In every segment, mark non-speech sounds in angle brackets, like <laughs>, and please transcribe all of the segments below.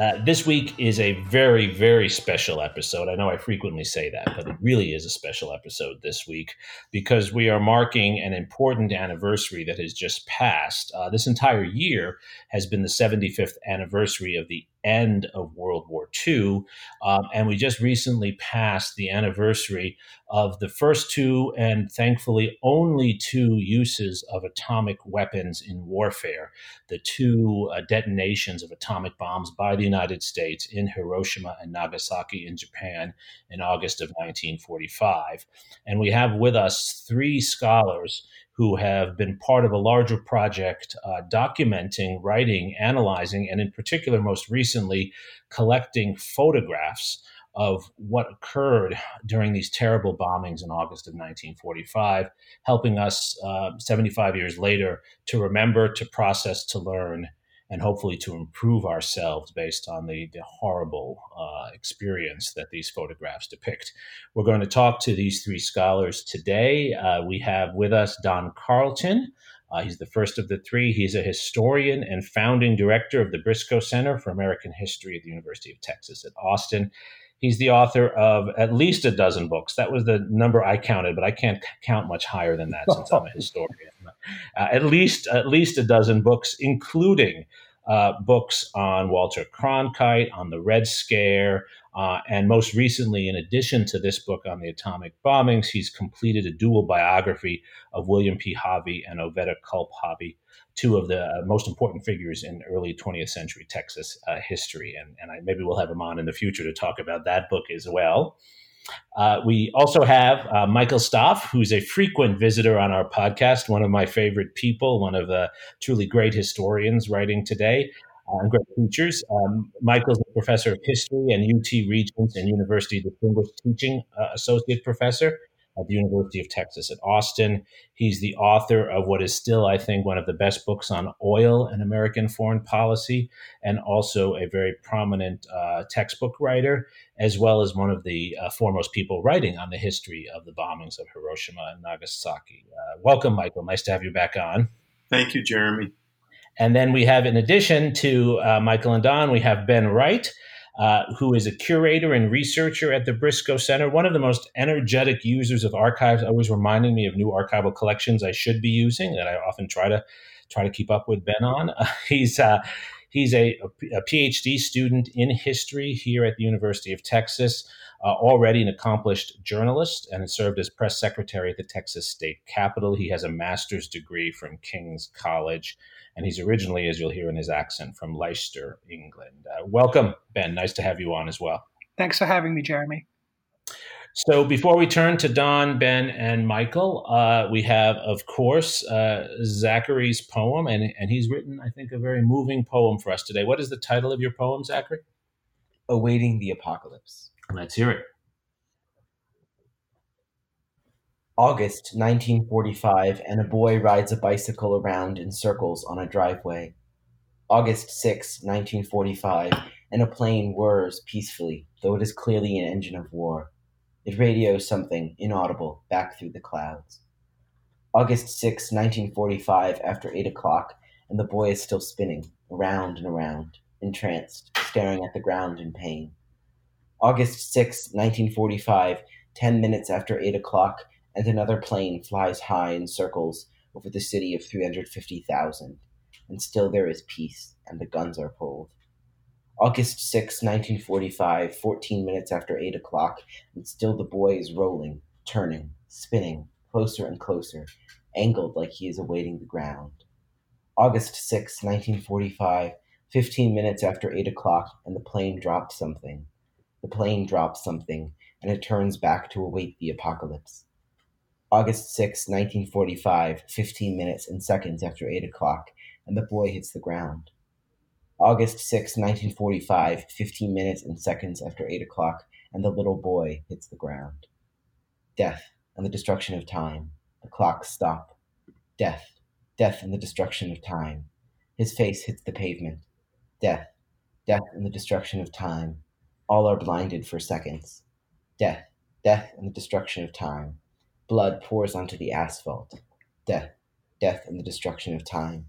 Uh, this week is a very, very special episode. I know I frequently say that, but it really is a special episode this week because we are marking an important anniversary that has just passed. Uh, this entire year has been the 75th anniversary of the end of World War II. Um, and we just recently passed the anniversary of the first two and thankfully only two uses of atomic weapons in warfare the two uh, detonations of atomic bombs by the United States in Hiroshima and Nagasaki in Japan in August of 1945. And we have with us three scholars who have been part of a larger project uh, documenting, writing, analyzing, and in particular, most recently, collecting photographs of what occurred during these terrible bombings in August of 1945, helping us uh, 75 years later to remember, to process, to learn, and hopefully to improve ourselves based on the, the horrible uh, experience that these photographs depict. We're going to talk to these three scholars today. Uh, we have with us Don Carleton. Uh, he's the first of the three. He's a historian and founding director of the Briscoe Center for American History at the University of Texas at Austin. He's the author of at least a dozen books. That was the number I counted, but I can't count much higher than that since I'm a <laughs> historian. Uh, at least at least a dozen books, including uh, books on Walter Cronkite, on the Red Scare, uh, and most recently, in addition to this book on the atomic bombings, he's completed a dual biography of William P. Hobby and Oveta Culp Hobby, two of the uh, most important figures in early 20th century Texas uh, history. And, and I, maybe we'll have him on in the future to talk about that book as well. Uh, we also have uh, Michael Stoff, who's a frequent visitor on our podcast, one of my favorite people, one of the truly great historians writing today uh, and great teachers. Um, Michael's a professor of history and UT Regents and University Distinguished Teaching uh, Associate Professor at the University of Texas at Austin. He's the author of what is still, I think, one of the best books on oil and American foreign policy, and also a very prominent uh, textbook writer, as well as one of the uh, foremost people writing on the history of the bombings of Hiroshima and Nagasaki. Uh, welcome, Michael. Nice to have you back on. Thank you, Jeremy. And then we have, in addition to uh, Michael and Don, we have Ben Wright. Uh, who is a curator and researcher at the Briscoe Center, one of the most energetic users of archives, always reminding me of new archival collections I should be using that I often try to try to keep up with Ben on. <laughs> Uh, he's he's a, a, PhD student in history here at the University of Texas. Uh, already an accomplished journalist and served as press secretary at the Texas State Capitol. He has a master's degree from King's College and he's originally, as you'll hear in his accent, from Leicester, England. Uh, welcome, Ben. Nice to have you on as well. Thanks for having me, Jeremy. So, before we turn to Don, Ben, and Michael, uh, we have, of course, uh, Zachary's poem, and, and he's written, I think, a very moving poem for us today. What is the title of your poem, Zachary? Awaiting the Apocalypse. Let's hear it. August 1945 and a boy rides a bicycle around in circles on a driveway. August 6, 1945, and a plane whirs peacefully, though it is clearly an engine of war. It radios something inaudible back through the clouds. August 6, 1945, after 8 o'clock, and the boy is still spinning, around and around, entranced, staring at the ground in pain. August 6, 1945, 10 minutes after 8 o'clock, and another plane flies high in circles over the city of 350,000, and still there is peace, and the guns are pulled. August 6, 1945, 14 minutes after 8 o'clock, and still the boy is rolling, turning, spinning, closer and closer, angled like he is awaiting the ground. August 6, 1945, 15 minutes after 8 o'clock, and the plane drops something. The plane drops something, and it turns back to await the apocalypse. August 6, 1945, 15 minutes and seconds after 8 o'clock, and the boy hits the ground. August 6, 1945, 15 minutes and seconds after 8 o'clock, and the little boy hits the ground. Death and the destruction of time. The clocks stop. Death, death and the destruction of time. His face hits the pavement. Death. Death and the destruction of time. All are blinded for seconds. Death. Death and the destruction of time. Blood pours onto the asphalt. Death. Death and the destruction of time.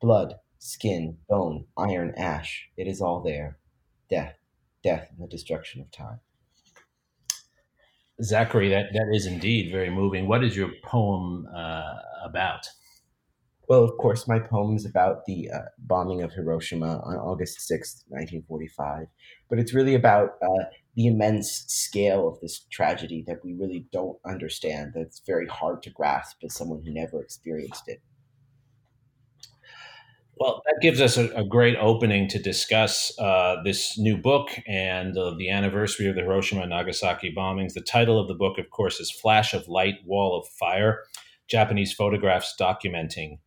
Blood, skin, bone, iron, ash. It is all there. Death. Death and the destruction of time. Zachary, that, that is indeed very moving. What is your poem uh, about? Well, of course, my poem is about the uh, bombing of Hiroshima on August 6th, 1945. But it's really about uh, the immense scale of this tragedy that we really don't understand, that's very hard to grasp as someone who never experienced it. Well, that gives us a, a great opening to discuss uh, this new book and uh, the anniversary of the Hiroshima and Nagasaki bombings. The title of the book, of course, is Flash of Light, Wall of Fire Japanese Photographs Documenting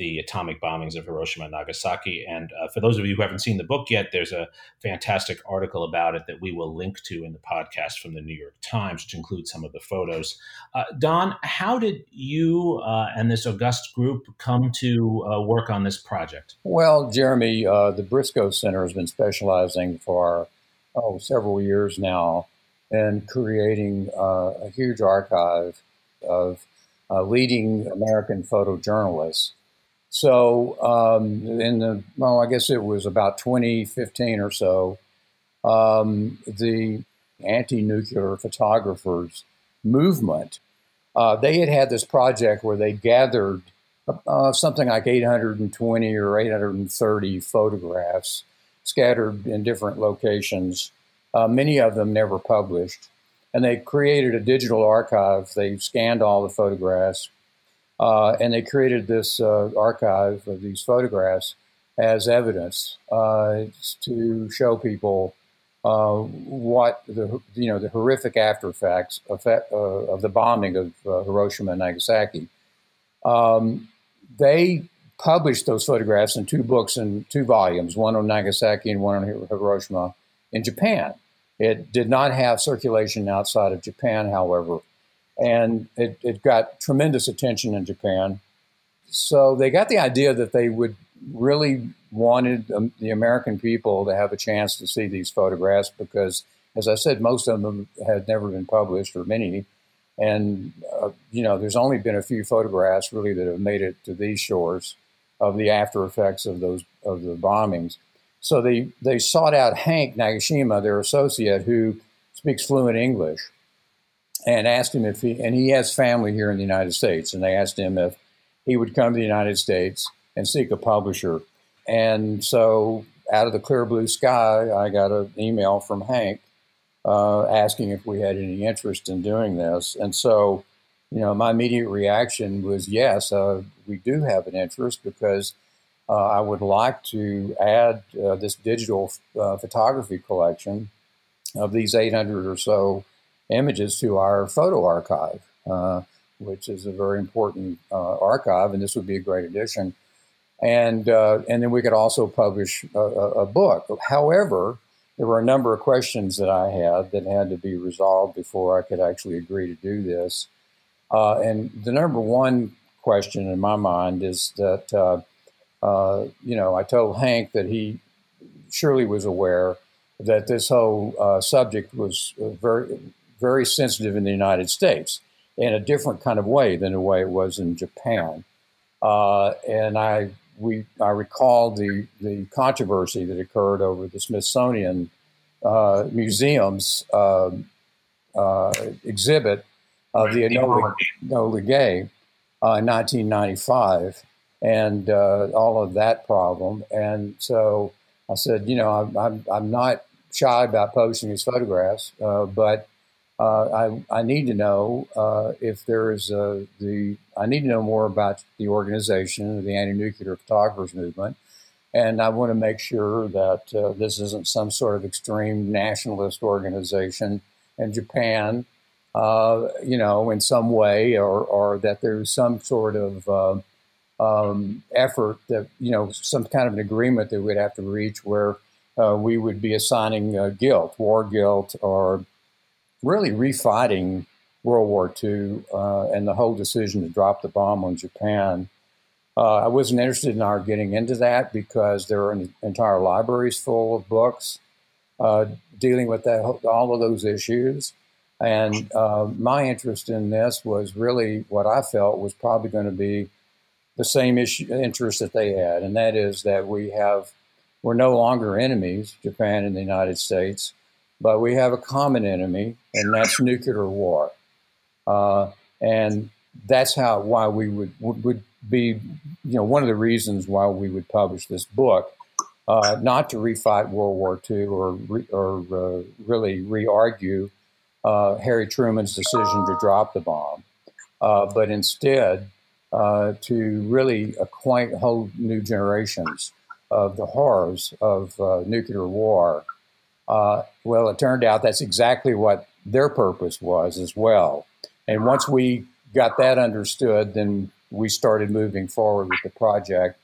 the atomic bombings of Hiroshima and Nagasaki. And uh, for those of you who haven't seen the book yet, there's a fantastic article about it that we will link to in the podcast from the New York Times, which includes some of the photos. Uh, Don, how did you uh, and this august group come to uh, work on this project? Well, Jeremy, uh, the Briscoe Center has been specializing for oh, several years now in creating uh, a huge archive of leading American photojournalists so um, in the well, I guess it was about 2015 or so, um, the anti-nuclear photographers movement. Uh, they had had this project where they gathered uh, something like 820 or 830 photographs scattered in different locations, uh, many of them never published. And they created a digital archive. They scanned all the photographs, uh, and they created this uh, archive of these photographs as evidence uh, to show people uh, what the you know the horrific after effects effect, uh, of the bombing of uh, Hiroshima and Nagasaki. Um, they published those photographs in two books and two volumes, one on Nagasaki and one on Hiroshima in Japan. It did not have circulation outside of Japan, however and it, it got tremendous attention in Japan. So they got the idea that they would really wanted um, the American people to have a chance to see these photographs because, as I said, most of them had never been published, or many. And, uh, you know, there's only been a few photographs really that have made it to these shores of the after effects of those of the bombings. So they, they sought out Hank Nagashima, their associate, who speaks fluent English and asked him if he, and he has family here in the United States, and they asked him if he would come to the United States and seek a publisher. And so, out of the clear blue sky, I got an email from Hank uh, asking if we had any interest in doing this. And so, you know, my immediate reaction was yes, uh, we do have an interest because uh, I would like to add uh, this digital uh, photography collection of these 800 or so images to our photo archive, uh, which is a very important uh, archive, and this would be a great addition. And uh, and then we could also publish a, a, book. However, there were a number of questions that I had that had to be resolved before I could actually agree to do this. Uh, and the number one question in my mind is that uh, uh, you know I told Hank that he surely was aware that this whole uh, subject was very very sensitive in the United States in a different kind of way than the way it was in Japan. Uh, and I we I recall the the controversy that occurred over the Smithsonian uh, Museum's uh, uh exhibit of the Enola, Enola Gay uh, in 1995, and uh, all of that problem. And so I said, you know, I'm I'm, I'm not shy about posting these photographs, but uh, I, I need to know uh, if there is a, the I need to know more about the organization, the anti-nuclear photographers movement, and I want to make sure that uh, this isn't some sort of extreme nationalist organization in Japan, uh, you know, in some way, or or that there's some sort of uh, um, effort that you know some kind of an agreement that we'd have to reach where uh, we would be assigning guilt, war guilt, or really refighting World War II uh, and the whole decision to drop the bomb on Japan Uh, I wasn't interested in our getting into that because there are entire libraries full of books uh, dealing with that, all of those issues. And uh, my interest in this was really what I felt was probably going to be the same issue, interest that they had, and that is that we have we're no longer enemies, Japan and the United States, but we have a common enemy, and that's nuclear war. Uh, and that's how why we would, would, be, you know, one of the reasons why we would publish this book, uh, not to refight World War II or re, or uh, really re-argue uh, Harry Truman's decision to drop the bomb, uh, but instead uh, to really acquaint whole new generations of the horrors of nuclear war. Well, it turned out that's exactly what their purpose was as well. And once we got that understood, then we started moving forward with the project.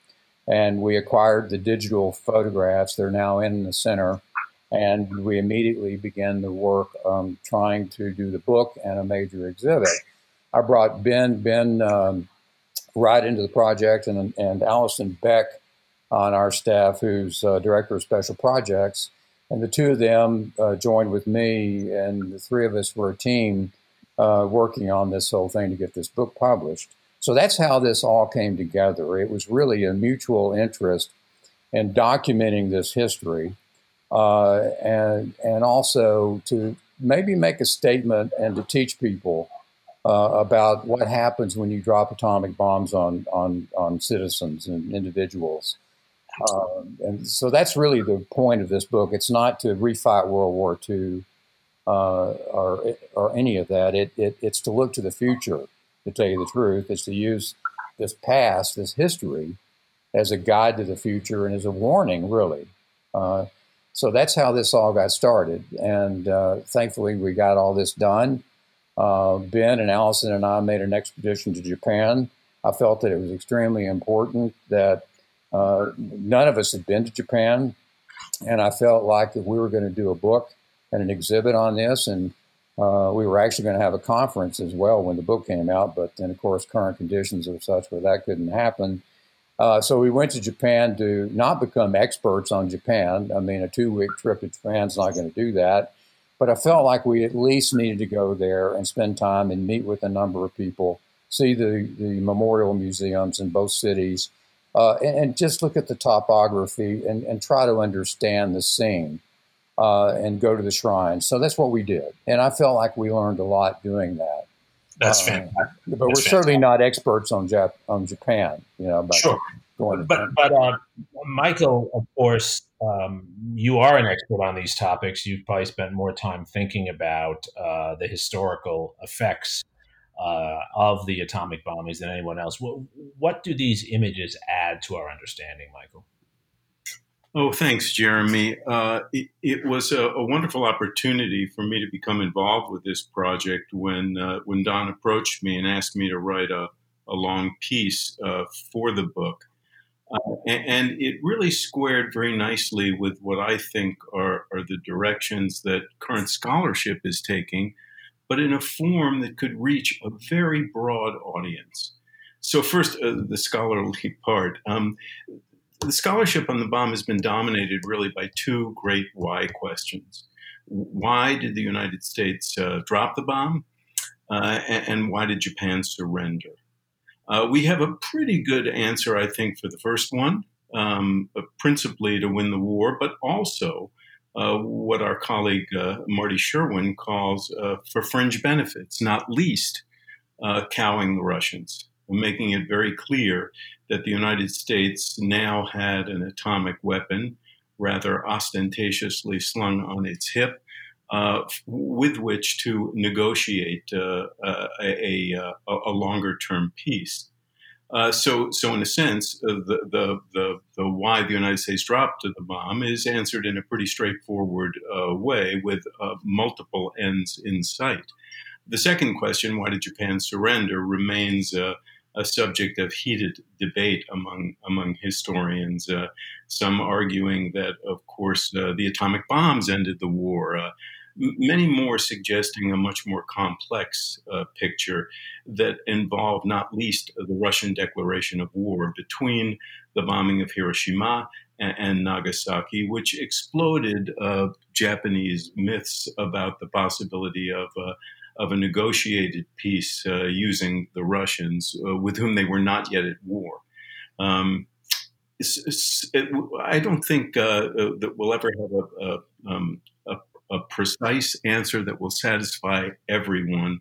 And we acquired the digital photographs. They're now in the center. And we immediately began the work um, trying to do the book and a major exhibit. I brought Ben, Ben um, right into the project, and, and Allison Beck on our staff, who's uh, director of special projects. And the two of them uh, joined with me, and the three of us were a team uh, working on this whole thing to get this book published. So that's how this all came together. It was really a mutual interest in documenting this history uh, and, and also to maybe make a statement and to teach people uh, about what happens when you drop atomic bombs on, on, on citizens and individuals. Uh, and so that's really the point of this book. It's not to refight World War II uh, or, or any of that. It, it, it's to look to the future, to tell you the truth. It's to use this past, this history, as a guide to the future and as a warning, really. Uh, so that's how this all got started. And uh, thankfully, we got all this done. Uh, ben and Allison and I made an expedition to Japan. I felt that it was extremely important that uh, none of us had been to Japan. And I felt like if we were going to do a book, and an exhibit on this, and uh, we were actually going to have a conference as well when the book came out. But then, of course, current conditions are such where that couldn't happen. Uh, so we went to Japan to not become experts on Japan. I mean, a two-week trip to Japan's not going to do that. But I felt like we at least needed to go there and spend time and meet with a number of people, see the, the memorial museums in both cities, uh, and, and, just look at the topography and, and try to understand the scene uh, and go to the shrine. So that's what we did, and I felt like we learned a lot doing that. That's uh, fantastic. But that's we're fantastic. certainly not experts on Jap- on Japan, you know. sure. but but uh, Michael, of course, um, you are an expert on these topics. You've probably spent more time thinking about uh, the historical effects uh, of the atomic bombings than anyone else. What, what do these images add to our understanding, Michael? Oh, thanks, Jeremy. Uh, it, it, was a, a, wonderful opportunity for me to become involved with this project when uh, when Don approached me and asked me to write a, a long piece uh, for the book. Uh, and, and, it really squared very nicely with what I think are, are the directions that current scholarship is taking, but in a form that could reach a very broad audience. So, first, uh, the scholarly <laughs> part. Um, the scholarship on the bomb has been dominated really by two great why questions. Why did the United States uh, drop the bomb? Uh, and, and, why did Japan surrender? Uh, we have a pretty good answer, I think, for the first one, um, principally to win the war, but also uh, what our colleague uh, Marty Sherwin calls uh, for fringe benefits, not least cowing the Russians making it very clear that the United States now had an atomic weapon, rather ostentatiously slung on its hip, uh, with which to negotiate uh, uh a, a, a, longer term peace. Uh, so, so in a sense, uh, the, the, the, the, why the United States dropped the bomb is answered in a pretty straightforward uh, way with multiple ends in sight. The second question, why did Japan surrender, remains a subject of heated debate among among historians. Uh, some arguing that, of course, uh, the atomic bombs ended the war. Many more suggesting a much more complex uh, picture that involved not least the Russian declaration of war between the bombing of Hiroshima and, and Nagasaki, which exploded uh, Japanese myths about the possibility of uh, of a negotiated peace uh, using the Russians, uh, with whom they were not yet at war. Um, it, I don't think uh, that we'll ever have a, a, um, a, a, precise answer that will satisfy everyone.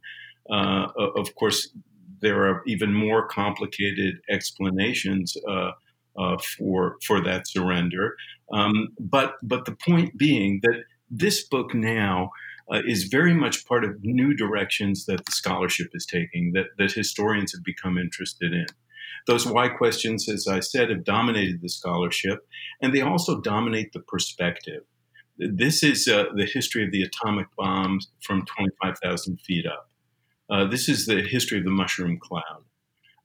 Uh, of course, there are even more complicated explanations uh, uh, for for that surrender. Um, but but the point being that this book now uh, is very much part of new directions that the scholarship is taking, that that historians have become interested in. Those why questions, as I said, have dominated the scholarship, and they also dominate the perspective. This is uh, the history of the atomic bombs from 25,000 feet up. Uh, this is the history of the mushroom cloud.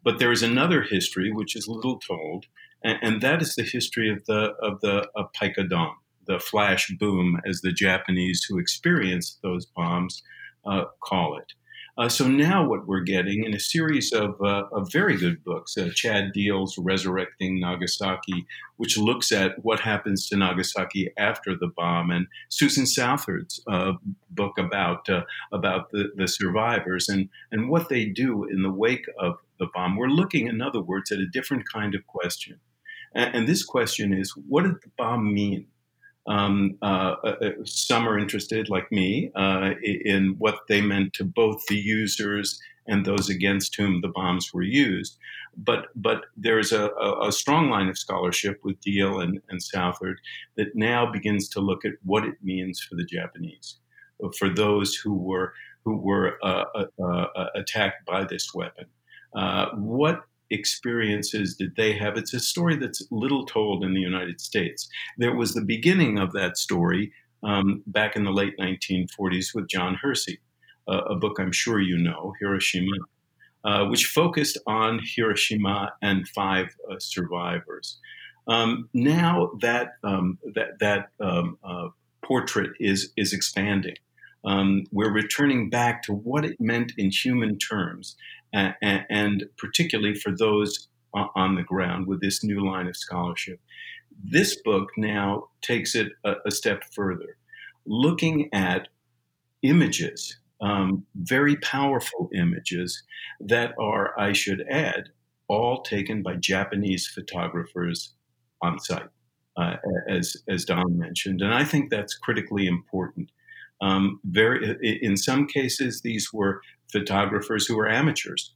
But there is another history which is little told, and, and that is the history of the of the of pikadon, the flash boom, as the Japanese who experienced those bombs uh, call it. Uh, so now what we're getting in a series of, uh, of very good books, uh, Chad Diehl's Resurrecting Nagasaki, which looks at what happens to Nagasaki after the bomb, and Susan Southard's uh, book about uh, about the, the survivors and, and what they do in the wake of the bomb. We're looking, in other words, at a different kind of question. And, and this question is, what did the bomb mean? Um, uh, uh, uh, some are interested, like me, uh, in what they meant to both the users and those against whom the bombs were used. But but there's a, a strong line of scholarship with Diehl and, and Southard that now begins to look at what it means for the Japanese, for those who were who were uh, uh, attacked by this weapon. what experiences did they have? It's a story that's little told in the United States. There was the beginning of that story um, back in the late 1940s with John Hersey, uh, a book I'm sure you know, Hiroshima, uh, which focused on Hiroshima and five uh, survivors. Um, now that um, that, that um, uh, portrait is is expanding. Um, we're returning back to what it meant in human terms and, and particularly for those on the ground with this new line of scholarship. This book now takes it a, a step further, looking at images, um, very powerful images that are, I should add, all taken by Japanese photographers on site, uh, as as Don mentioned, and I think that's critically important. Um, very, in some cases, these were photographers who were amateurs.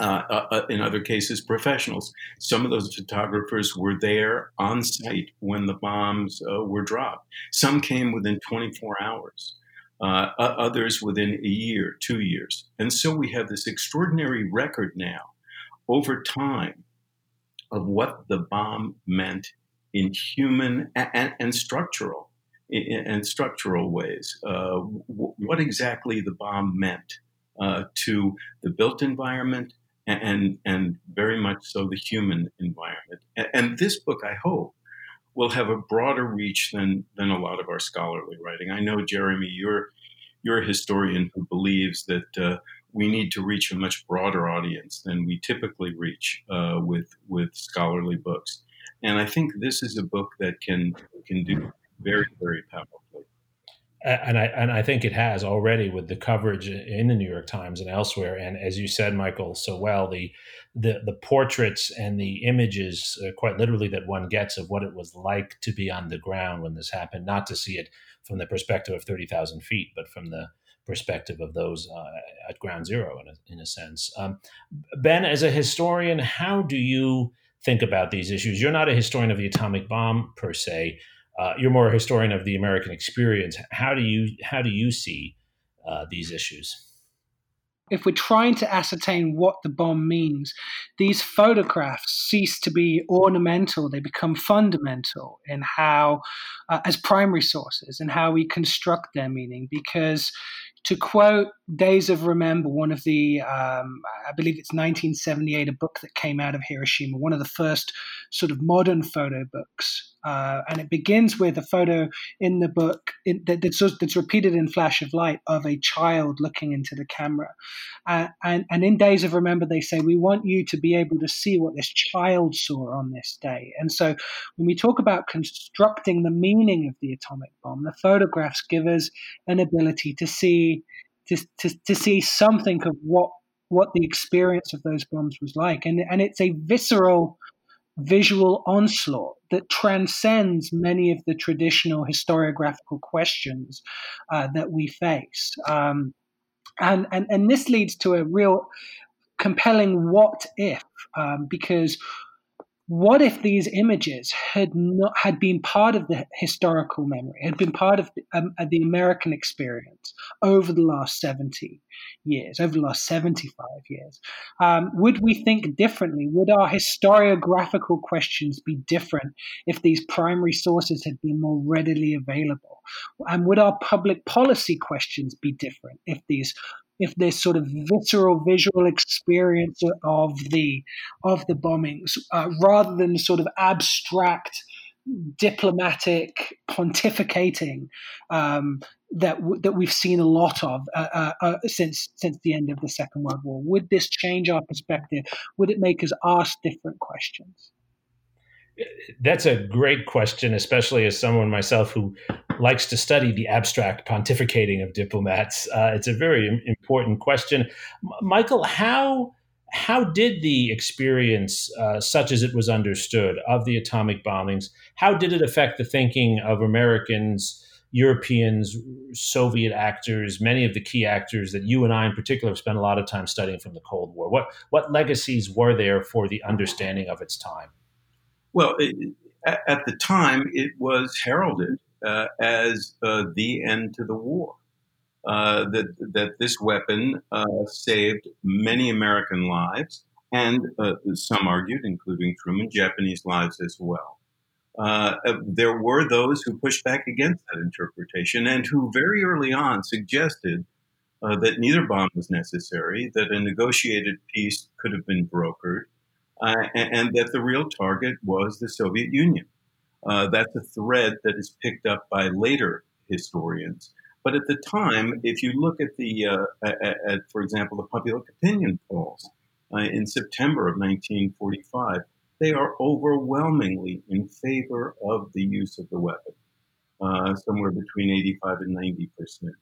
Uh, uh, uh, in other cases, professionals. Some of those photographers were there on site when the bombs uh, were dropped. Some came within 24 hours, uh, others within a year, two years. And so we have this extraordinary record now over time of what the bomb meant in human and, and structural and structural ways. Uh, what exactly the bomb meant uh, to the built environment and and very much so the human environment. And, and this book, I hope, will have a broader reach than than a lot of our scholarly writing. I know, Jeremy, you're you're a historian who believes that uh, we need to reach a much broader audience than we typically reach uh, with with scholarly books. And I think this is a book that can can do very very powerfully and I and I think it has already with the coverage in the New York Times and elsewhere. And as you said, Michael, so well, the the the portraits and the images, uh, quite literally, that one gets of what it was like to be on the ground when this happened, not to see it from the perspective of thirty thousand feet, but from the perspective of those uh, at ground zero, in a, in a sense. Um, ben, as a historian, how do you think about these issues? You're not a historian of the atomic bomb per se uh, you're more a historian of the American experience. How do you how do you see uh, these issues? If we're trying to ascertain what the bomb means, these photographs cease to be ornamental; they become fundamental in how, uh, as primary sources, and how we construct their meaning. Because to quote Days of Remember, one of the, um, I believe it's 1978, a book that came out of Hiroshima, one of the first sort of modern photo books Uh, and it begins with a photo in the book in, that, that's, that's, repeated in flash of light of a child looking into the camera. Uh, and, and in Days of Remember, they say, we want you to be able to see what this child saw on this day. And so when we talk about constructing the meaning of the atomic bomb, the photographs give us an ability to see to, to, to see something of what what the experience of those bombs was like. And, and it's a visceral visual onslaught that transcends many of the traditional historiographical questions uh, that we face. Um, and, and, and this leads to a real compelling what if, um, because what if these images had not had been part of the historical memory, had been part of the, um, the American experience over the last 70 years, over the last 75 years? Um, would we think differently? Would our historiographical questions be different if these primary sources had been more readily available? And would our public policy questions be different if these if this sort of visceral visual experience of the of the bombings uh, rather than sort of abstract diplomatic pontificating um, that w- that we've seen a lot of uh, uh, uh, since since the end of the Second World War. Would this change our perspective? Would it make us ask different questions? That's a great question, especially as someone myself who likes to study the abstract pontificating of diplomats. Uh, it's a very important question. M- Michael, how how did the experience, uh, such as it was understood, of the atomic bombings, how did it affect the thinking of Americans? Europeans, Soviet actors, many of the key actors that you and I in particular have spent a lot of time studying from the Cold War. What what legacies were there for the understanding of its time? Well, it, at the time, it was heralded uh, as uh, the end to the war. Uh, that that this weapon uh, saved many American lives, and uh, some argued, including Truman, Japanese lives as well. Uh, there were those who pushed back against that interpretation and who very early on suggested that neither bomb was necessary, that a negotiated peace could have been brokered, uh, and, and, that the real target was the Soviet Union. Uh, that's a thread that is picked up by later historians. But at the time, if you look at the, uh, at, at, for example, the public opinion polls uh, in September of 1945, they are overwhelmingly in favor of the use of the weapon, uh, somewhere between 85 and 90 percent.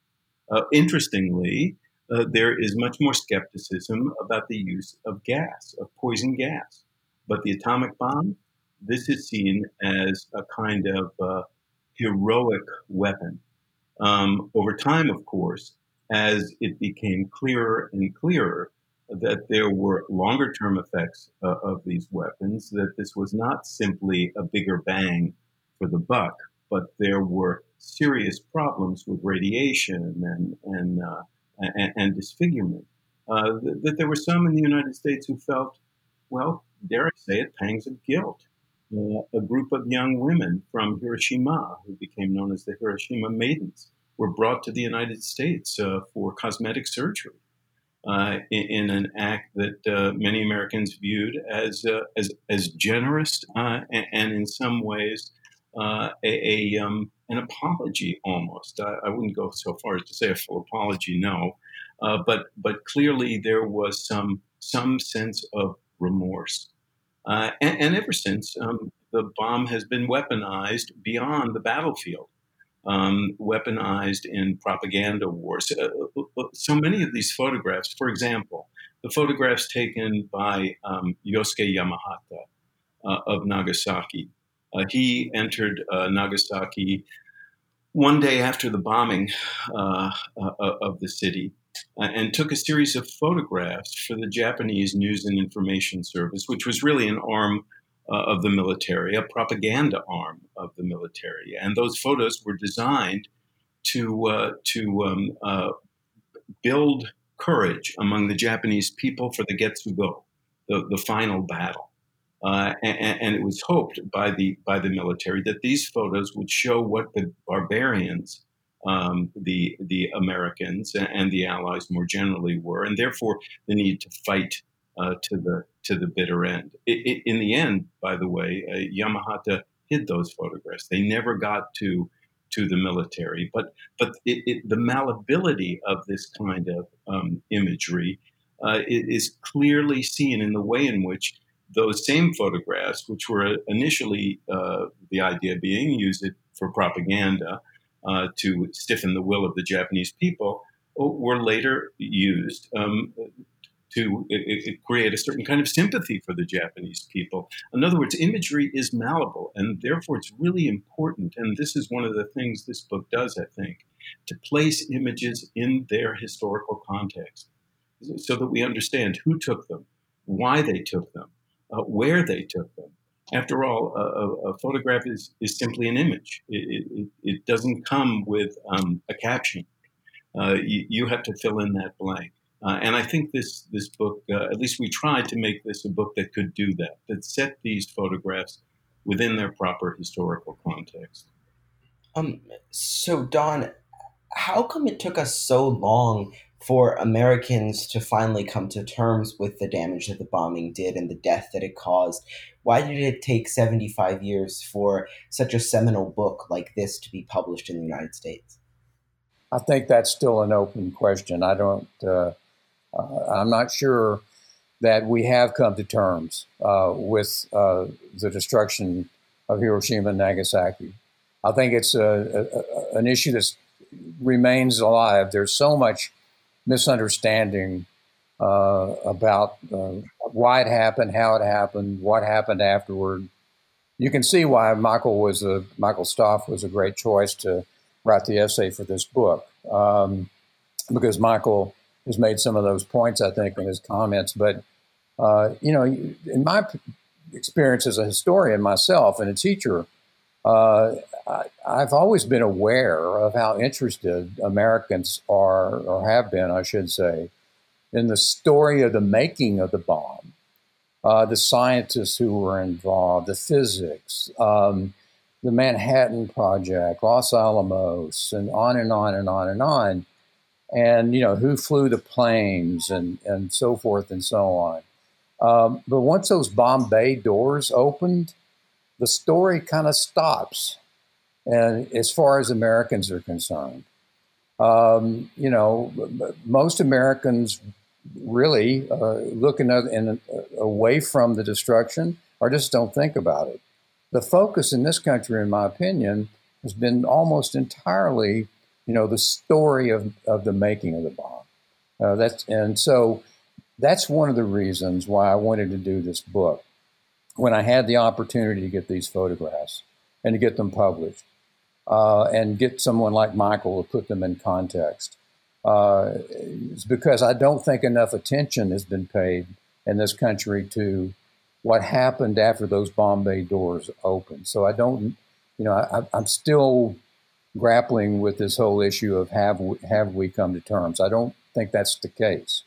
Uh, interestingly, uh, there is much more skepticism about the use of gas, of poison gas. But the atomic bomb, this is seen as a kind of uh, heroic weapon. Um, over time, of course, as it became clearer and clearer that there were longer term effects uh, of these weapons, that this was not simply a bigger bang for the buck, but there were serious problems with radiation and, and uh, and, and disfigurement. Uh, that there were some in the United States who felt, well, dare I say it, pangs of guilt. Uh, a group of young women from Hiroshima, who became known as the Hiroshima Maidens, were brought to the United States uh, for cosmetic surgery uh, in, in, an act that uh, many Americans viewed as uh, as, as generous and, and, in some ways a, a um, an apology almost. I, I, wouldn't go so far as to say a full apology, no, uh, but but clearly there was some some sense of remorse, uh, and, and, ever since um, the bomb has been weaponized beyond the battlefield. Um, weaponized in propaganda wars. Uh, uh, uh, so many of these photographs, for example, the photographs taken by um, Yosuke Yamahata uh, of Nagasaki, uh, he entered uh, Nagasaki one day after the bombing uh, uh of the city uh, and took a series of photographs for the Japanese News and Information Service, which was really an arm uh, of the military, a propaganda arm of the military. And those photos were designed to, to um, build courage among the Japanese people for the Ketsu-Go, the, the final battle. Uh, and, and, it was hoped by the by the military that these photos would show what the barbarians, um, the the Americans and the Allies more generally were, and therefore the need to fight uh, to the to the bitter end. It, it, in the end, by the way, uh, Yamahata hid those photographs. They never got to to the military. But but it, the malleability of this kind of um, imagery uh, is clearly seen in the way in which those same photographs, which were initially uh, the idea being used for propaganda uh, to stiffen the will of the Japanese people, were later used um, to create a certain kind of sympathy for the Japanese people. In other words, imagery is malleable, and therefore it's really important. And this is one of the things this book does, I think, to place images in their historical context so that we understand who took them, why they took them, uh, where they took them. After all, a, a, photograph is, is simply an image. It, it, it doesn't come with um, a caption. Uh, you, you, have to fill in that blank. Uh, and I think this this book, uh, at least we tried to make this a book that could do that, that set these photographs within their proper historical context. Um, so Don, how come it took us so long for Americans to finally come to terms with the damage that the bombing did and the death that it caused? Why did it take 75 years for such a seminal book like this to be published in the United States? I think that's still an open question. I don't. Uh, uh, I'm not sure that we have come to terms uh, with uh, the destruction of Hiroshima and Nagasaki. I think it's a, a, an issue that remains alive. There's so much misunderstanding uh, about uh, why it happened, how it happened, what happened afterward. You can see why Michael was a Michael Stoff was a great choice to write the essay for this book um, because Michael has made some of those points, I think, in his comments. But, uh, you know, in my experience as a historian myself and a teacher, uh, I, have always been aware of how interested Americans are, or have been, I should say, in the story of the making of the bomb, uh, the scientists who were involved, the physics, um, the Manhattan Project, Los Alamos, and on and on and on and on and you know who flew the planes and and so forth and so on. Um, but once those bomb bay doors opened, the story kind of stops, and as far as Americans are concerned, um, you know, most Americans really uh, looking in, uh, away from the destruction or just don't think about it. The focus in this country, in my opinion, has been almost entirely you know, the story of, of the making of the bomb. Uh, that's and so that's one of the reasons why I wanted to do this book. When I had the opportunity to get these photographs and to get them published, uh, and get someone like Michael to put them in context, uh, it's because I don't think enough attention has been paid in this country to what happened after those bomb bay doors opened. So I don't, you know, I, I'm still grappling with this whole issue of have we, have we come to terms. I don't think that's the case.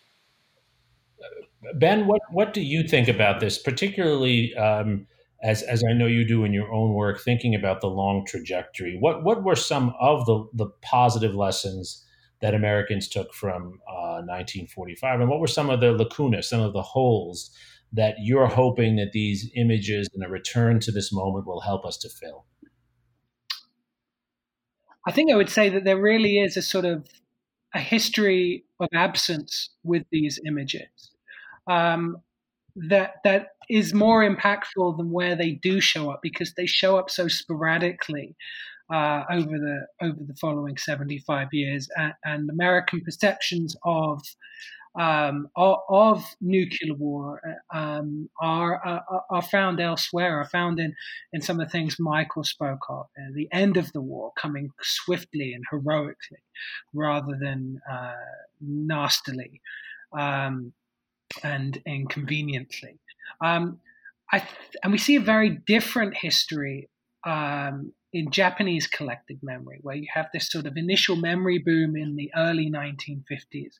Ben, what what do you think about this, particularly um, as as I know you do in your own work, thinking about the long trajectory? What what were some of the the positive lessons that Americans took from uh, 1945, and what were some of the lacunas, some of the holes that you're hoping that these images and a return to this moment will help us to fill? I think I would say that there really is a sort of a history of absence with these images um, that that is more impactful than where they do show up because they show up so sporadically uh, over the over the following 75 years and, and American perceptions of um, of, of, nuclear war uh, um, are, are, are found elsewhere, are found in, in some of the things Michael spoke of. Uh, the end of the war coming swiftly and heroically rather than uh, nastily um, and inconveniently. Um, th- and we see a very different history um, in Japanese collective memory, where you have this sort of initial memory boom in the early 1950s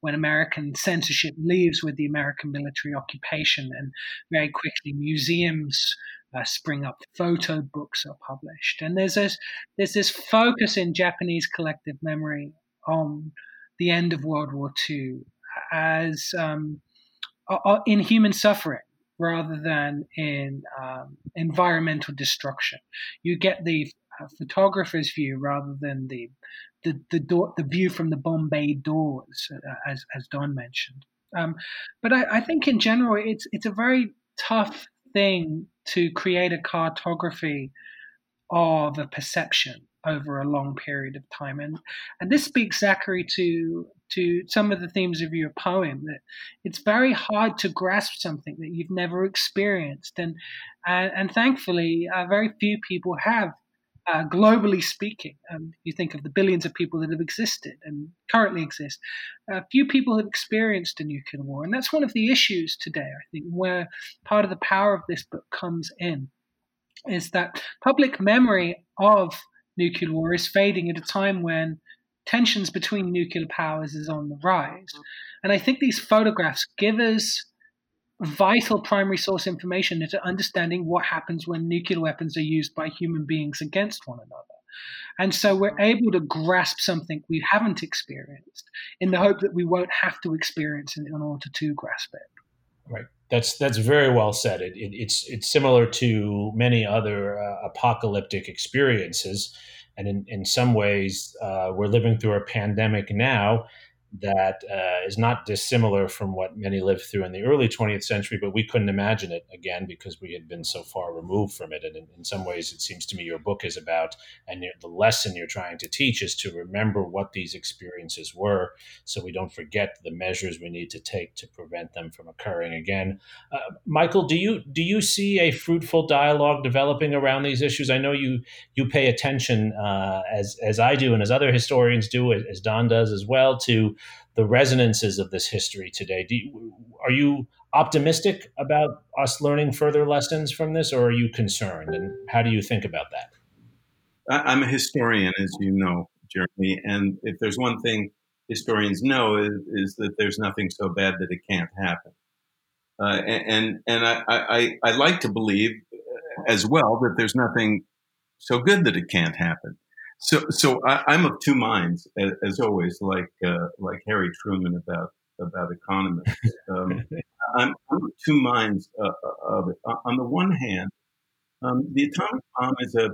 when American censorship leaves with the American military occupation, and very quickly museums uh, spring up, photo books are published, and there's this there's this focus in Japanese collective memory on the end of World War II as um, in human suffering rather than in um, environmental destruction. You get the uh, photographer's view rather than the the the, door, the view from the bomb bay doors, uh, as as Don mentioned. Um, but I, I, think in general, it's it's a very tough thing to create a cartography of a perception over a long period of time, and and this speaks Zachary to to some of the themes of your poem that it's very hard to grasp something that you've never experienced, and and, and thankfully, uh, very few people have uh, globally speaking, um, you think of the billions of people that have existed and currently exist, uh, few people have experienced a nuclear war. And that's one of the issues today, I think, where part of the power of this book comes in, is that public memory of nuclear war is fading at a time when tensions between nuclear powers is on the rise. And I think these photographs give us vital primary source information into understanding what happens when nuclear weapons are used by human beings against one another. And so we're able to grasp something we haven't experienced in the hope that we won't have to experience it in order to grasp it. Right. That's that's very well said. It, it, it's it's similar to many other uh, apocalyptic experiences, and in, in some ways, uh, we're living through a pandemic now that uh, is not dissimilar from what many lived through in the early 20th century, but we couldn't imagine it again because we had been so far removed from it. And in, in some ways, it seems to me your book is about, and the lesson you're trying to teach is to remember what these experiences were so we don't forget the measures we need to take to prevent them from occurring again. Uh, Michael, do you do you see a fruitful dialogue developing around these issues? I know you you pay attention uh, as as I do and as other historians do, as Don does as well, to the resonances of this history today. You, are you optimistic about us learning further lessons from this, or are you concerned? And how do you think about that? I'm a historian, as you know, Jeremy, and if there's one thing historians know is, is that there's nothing so bad that it can't happen. Uh, and and I, I, I like to believe as well that there's nothing so good that it can't happen. So, so I, am of two minds, as, as always, like uh, like Harry Truman about about economists. <laughs> Um, I'm, I'm, of two minds uh, uh, of it. On the one hand, um, the atomic bomb is a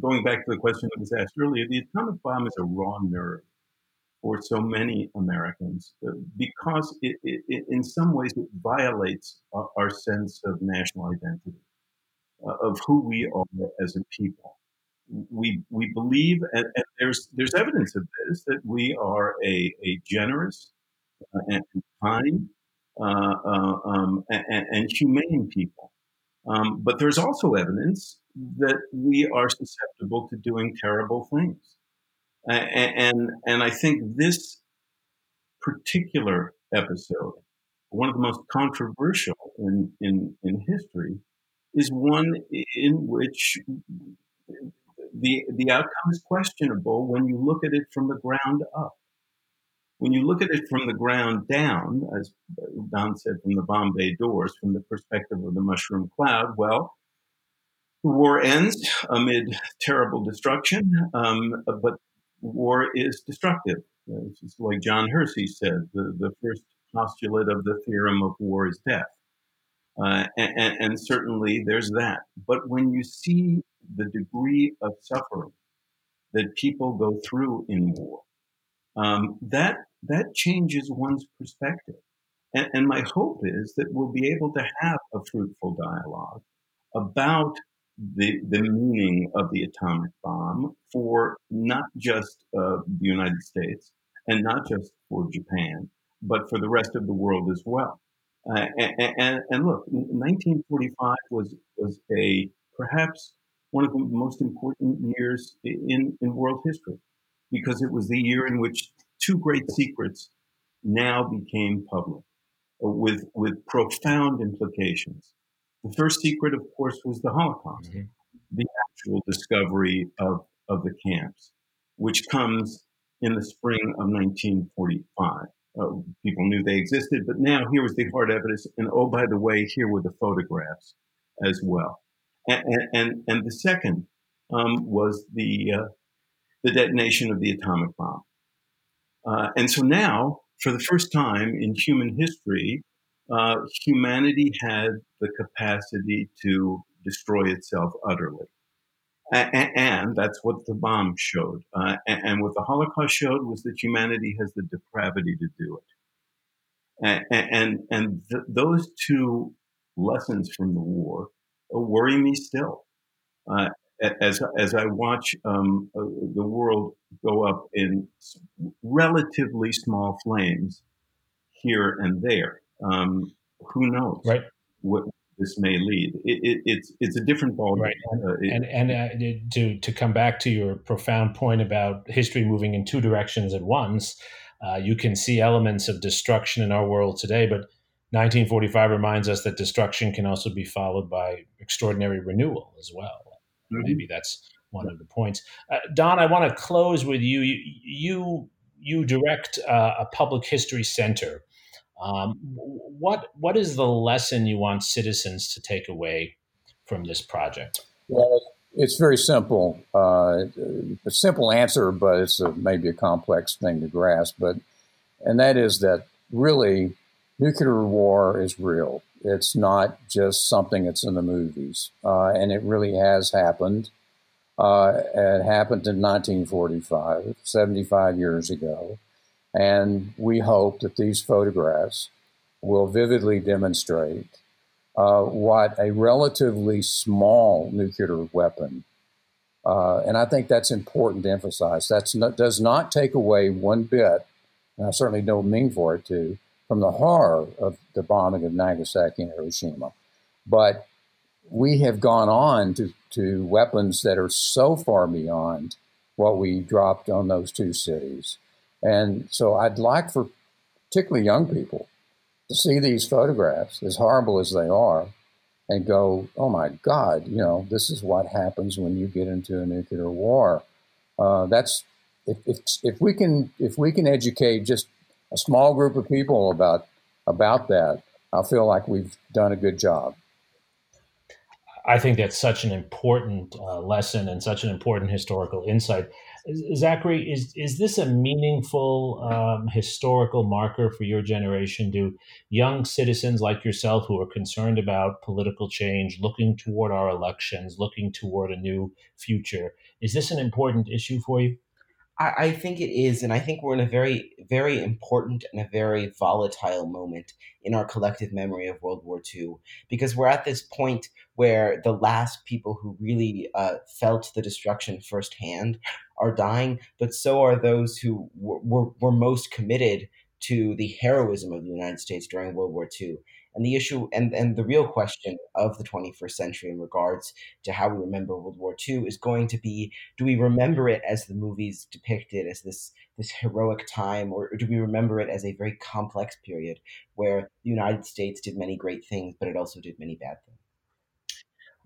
going back to the question that was asked earlier. The atomic bomb is a raw nerve for so many Americans uh, because it, it, in some ways it violates our, our sense of national identity, uh, of who we are as a people we we believe, and, and, there's there's evidence of this that we are a, a generous uh, and kind uh, uh, um, and, and, humane people. Um, but there's also evidence that we are susceptible to doing terrible things, and and, and I think this particular episode, one of the most controversial in in, in history, is one in which the, the outcome is questionable when you look at it from the ground up. When you look at it from the ground down, as Don said, from the bomb bay doors, from the perspective of the mushroom cloud, well, the war ends amid terrible destruction, um, but war is destructive. It's like John Hersey said, the, the first postulate of the theorem of war is death. Uh, and, and, certainly there's that. But when you see the degree of suffering that people go through in war, um, that that changes one's perspective. And, and my hope is that we'll be able to have a fruitful dialogue about the, the meaning of the atomic bomb for not just uh, the United States and not just for Japan, but for the rest of the world as well. Uh, and, and, and, look, 1945 was was a perhaps one of the most important years in, in world history because it was the year in which two great secrets now became public uh, with, with profound implications. The first secret, of course, was the Holocaust, mm-hmm. the actual discovery of, of the camps, which comes in the spring of 1945. Uh, people knew they existed, but now here was the hard evidence. And oh, by the way, here were the photographs as well. And, and, and the second um, was the, uh, the detonation of the atomic bomb. Uh, and so now, for the first time in human history, uh, humanity had the capacity to destroy itself utterly. And that's what the bomb showed. Uh, and what the Holocaust showed was that humanity has the depravity to do it. And, and, and th- those two lessons from the war worry me still. Uh, as, as I watch um, uh, the world go up in relatively small flames here and there, um, who knows right. what this may lead? It, it, it's it's a different ball. Right. Uh, it, and and uh, to to come back to your profound point about history moving in two directions at once, uh, you can see elements of destruction in our world today, but 1945 reminds us that destruction can also be followed by extraordinary renewal as well. Mm-hmm. Maybe that's one of the points. Uh, Don, I want to close with you. You you, you direct uh, a public history center. Um, what what is the lesson you want citizens to take away from this project? Well, it's very simple. Uh, a simple answer, but it's a, maybe a complex thing to grasp. But and that is that really nuclear war is real. It's not just something that's in the movies, uh, and it really has happened. Uh, it happened in 1945, 75 years ago, and we hope that these photographs will vividly demonstrate uh, what a relatively small nuclear weapon, uh, and I think that's important to emphasize. That does not take away one bit, and I certainly don't mean for it to, from the horror of the bombing of Nagasaki and Hiroshima. But we have gone on to, to weapons that are so far beyond what we dropped on those two cities. And so I'd like for particularly young people to see these photographs, as horrible as they are, and go, oh my God, you know, this is what happens when you get into a nuclear war. Uh, that's if, if, if we can if we can educate just a small group of people about about that, I feel like we've done a good job. I think that's such an important uh, lesson and such an important historical insight. Zachary, is is this a meaningful um, historical marker for your generation? Do young citizens like yourself, who are concerned about political change, looking toward our elections, looking toward a new future, is this an important issue for you? I, I think it is, and I think we're in a very, very important and a very volatile moment in our collective memory of World War II, because we're at this point where the last people who really uh, felt the destruction firsthand are dying, but so are those who were, were most committed to the heroism of the United States during World War II. And the issue and, and the real question of the 21st century in regards to how we remember World War II is going to be do we remember it as the movies depicted as this this heroic time, or, or do we remember it as a very complex period where the United States did many great things, but it also did many bad things?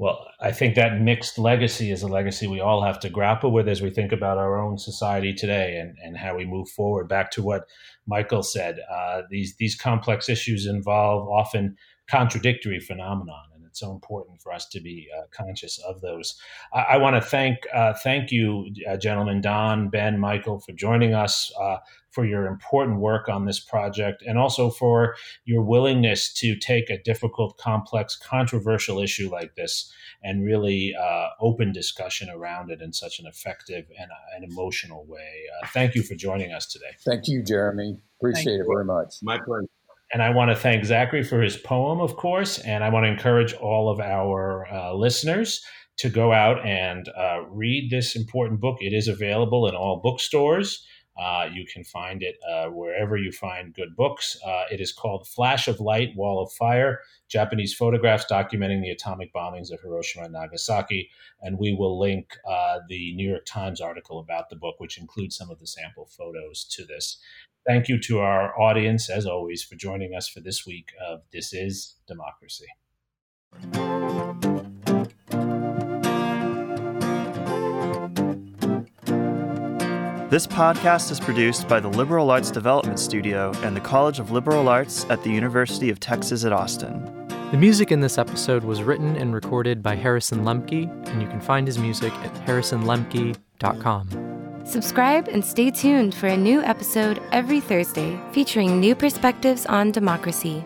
Well, I think that mixed legacy is a legacy we all have to grapple with as we think about our own society today and, and how we move forward. Back to what Michael said, uh, these these complex issues involve often contradictory phenomenon, it's so important for us to be uh, conscious of those. I, I want to thank uh, thank you, uh, gentlemen, Don, Ben, Michael, for joining us uh, for your important work on this project and also for your willingness to take a difficult, complex, controversial issue like this and really uh, open discussion around it in such an effective and uh, an emotional way. Uh, thank you for joining us today. Thank you, Jeremy. Appreciate it very much. My pleasure. And I want to thank Zachary for his poem, of course, and I want to encourage all of our uh, listeners to go out and uh, read this important book. It is available in all bookstores. Uh, you can find it uh, wherever you find good books. Uh, it is called Flash of Light, Wall of Fire Japanese Photographs Documenting the Atomic Bombings of Hiroshima and Nagasaki. And we will link uh, the New York Times article about the book, which includes some of the sample photos to this. Thank you to our audience, as always, for joining us for this week of This is Democracy. This podcast is produced by the Liberal Arts Development Studio and the College of Liberal Arts at the University of Texas at Austin. The music in this episode was written and recorded by Harrison Lemke, and you can find his music at harrisonlemke.com. Subscribe and stay tuned for a new episode every Thursday featuring new perspectives on democracy.